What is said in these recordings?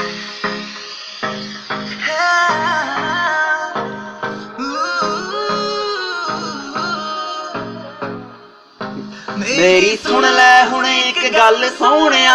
you ਮੇਰੀ ਸੁਣ ਲੈ ਹੁਣ ਇੱਕ ਗੱਲ ਸੋਹਣਿਆ,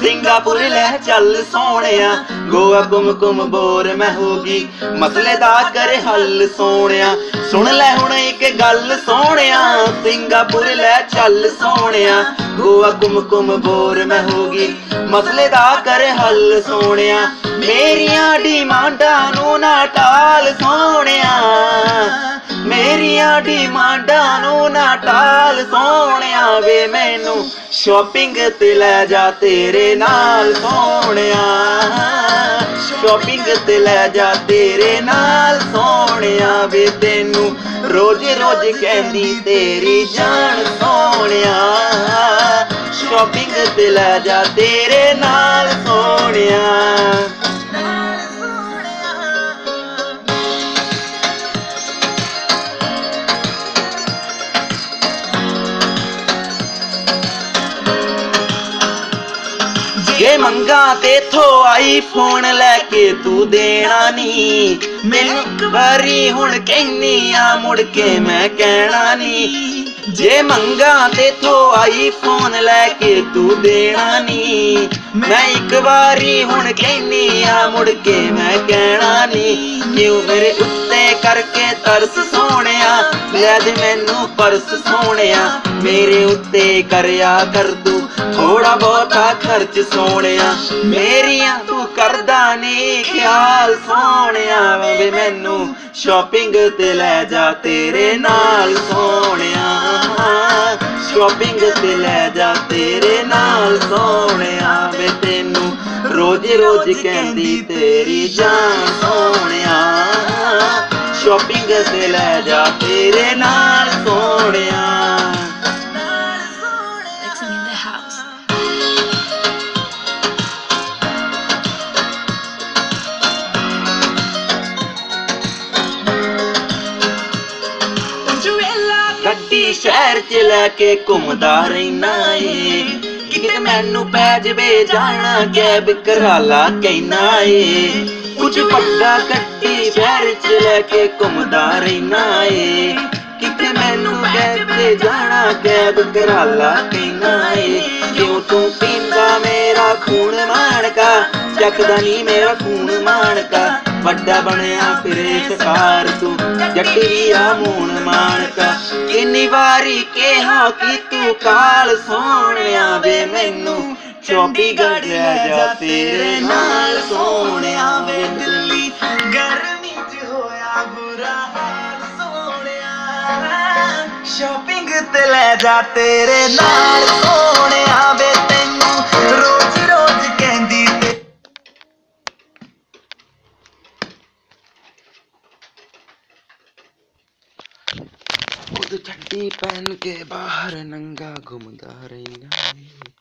ਸਿੰਗਾਪੁਰ ਲੈ ਚੱਲ ਸੋਹਣਿਆ। ਗੋਆ ਕੁਮ ਕੁਮ ਬੋਰ ਮੈਂ ਹੋਗੀ ਮਸਲੇ ਦਾ ਕਰ ਹੱਲ ਸੋਹਣਿਆ। ਸੁਣ ਲੈ ਹੁਣ ਇੱਕ ਗੱਲ ਸੋਹਣਿਆ, ਸਿੰਗਾਪੁਰ ਲੈ ਚੱਲ ਸੋਹਣਿਆ। ਗੋਆ ਕੁਮ ਕੁਮ ਬੋਰ ਮੈਂ ਹੋਗੀ ਮਸਲੇ ਦਾ ਕਰ ਹੱਲ ਸੋਹਣਿਆ। ਮੇਰੀਆਂ ਡਿਮਾਂਡਾਂ ਨੂੰ ਨਾ ਟਾਲ ਸੋਹਣਿਆ। ਮੇਰੀਆਂ ਡਿਮਾਂਡਾਂ ਨੂੰ ਨਾ ਟਾਲ ਸੋਹਣਿਆ। ਵੇ ਮੈਨੂੰ ਸ਼ਾਪਿੰਗ ਤੇ ਲੈ ਜਾ ਤੇਰੇ ਨਾਲ ਸੋਹਣਿਆ। ਸ਼ਾਪਿੰਗ ਤੇ ਲੈ ਜਾ ਤੇਰੇ ਨਾਲ ਸੋਹਣਿਆ ਵੇ ਤੈਨੂੰ ਰੋਜ਼ ਰੋਜ਼ ਕਹਿੰਦੀ ਤੇਰੀ ਜਾਨ ਸੋਹਣਿਆ। ਸ਼ਾਪਿੰਗ ਤੇ ਲੈ ਜਾ ਤੇਰੇ ਨਾਲ ਸੋਹਣਿਆ। ਜੇ ਮੰਗਾ ਤੇਥੋਂ ਆਈਫੋਨ ਲੈ ਕੇ ਤੂੰ ਦੇਣਾ ਨਹੀਂ। ਮੈਨੂੰ ਇੱਕ ਵਾਰੀ ਹੁਣ ਕਹਿਨੀ ਆ, ਮੁੜ ਕੇ ਮੈਂ ਕਹਿਣਾ ਨਹੀਂ। ਜੇ ਮੰਗਾ ਤੇਥੋਂ ਆਈਫੋਨ ਲੈ ਕੇ ਤੂੰ ਦੇਣਾ ਨਹੀਂ। ਮੈਂ ਇੱਕ ਵਾਰੀ ਹੁਣ ਕਹਿਨੀ ਆ, ਮੁੜ ਕੇ ਮੈਂ ਕਹਿਣਾ ਨਹੀਂ। ਕਿਉਂ ਮੇਰੇ ਉੱਤੇ ਕਰਕੇ ਤਰਸ ਸੋਹਣਿਆ? ਲੈ ਦੇ ਮੈਨੂੰ ਪਰਸ ਸੋਹਣਿਆ। ਮੇਰੇ ਉੱਤੇ ਕਰਿਆ ਕਰ ਤੂੰ ਥੋੜਾ ਬਹੁਤਾ ਖਰਚ ਸੋਹਣਿਆ। ਮੇਰੀਆਂ ਤੂੰ ਕਰਦਾ ਨਹੀਂ ਖਿਆਲ ਸੋਹਣਿਆ। ਵੇ ਮੈਨੂੰ ਸ਼ਾਪਿੰਗ ਤੇ ਲੈ ਜਾ, ਤੇਰੇ ਨਾਲ ਸੋਹਣਿਆ। ਸ਼ਾਪਿੰਗ ਤੇ ਲੈ ਜਾ, ਤੇਰੇ ਨਾਲ ਸੋਹਣਿਆ। ਵੇ ਤੈਨੂੰ ਰੋਜ਼ ਰੋਜ਼ ਕਹਿੰਦੀ ਤੇਰੀ ਜਾਨ ਸੋਹਣਿਆ। ਸ਼ਾਪਿੰਗ ਤੇ ਲੈ ਜਾ, ਤੇਰੇ ਨਾਲ ਸੋਹਣਿਆ। Mixing in the house. ਗੱਡੀ ਸ਼ਹਿਰ ਚ ਲੈ ਕੇ ਘੁੰਮਦਾ ਰਹਿਣਾ ਏ। ਕਿਤੇ ਮੈਨੂੰ ਪੈ ਜਵੇ ਜਾਣਾ, ਕੈਬ ਕਰਾਲਾ ਕਹਿਣਾ ਏ। ਕੁਝ ਪੱਗਾ ਗੱਡੀ ਸ਼ਹਿਰ ਚ ਲੈ ਕੇ ਘੁੰਮਦਾ ਰਹਿਣਾ ਏ। ਕਿਤੇ ਮੈਨੂੰ ਪੈ ਜਵੇ ਜਾਣਾ, ਕੈਬ ਕਰਾਲਾ ਕਹਿਣਾ ਏ। ਕਿਉਂ ਤੂੰ ਪੀਂਦਾ ਮੇਰਾ ਖੂਨ ਮਾਣਕਾ? ਚੱਕਦਾ ਨਹੀਂ ਮੇਰਾ ਖੂਨ ਮਾਣਕਾ। ਵੱਡਾ ਬਣਿਆ ਫਿਰੇ ਸ਼ਿਕਾਰ ਤੂੰ। ਜੱਟੀ ਆ ਮੂਣ ਮਾਣਕਾ ਕਿੰਨੀ ਵਾਰੀ ਕਿਹਾ ਕਿ ਤੂੰ ਕਾਲ ਸੋਹਣਿਆ ਵੇ ਮੈਨੂੰ ਚੌਬੀ ਗੜਿਆ ਜਾ ਤੇਰੇ ਨਾਲ ਸੋਹਣਿਆ ਵੇ ਦਿੱਲੀ। ਗਰਮੀ ਚ ਹੋਇਆ ਬੁਰਾ ਹਾਲ ਸੋਹਣਿਆ ਸ਼ਾਪਿੰਗ ਤੇ ਲੈ ਜਾ ਤੇਰੇ ਨਾਲ ਸੋਹਣਿਆ ਵੇ ਖੁਦ ਛੱਡੀ ਪਹਿਨ ਕੇ ਬਾਹਰ ਨੰਗਾ ਘੁੰਮਦਾ ਰਹਿਣਾ ਏ।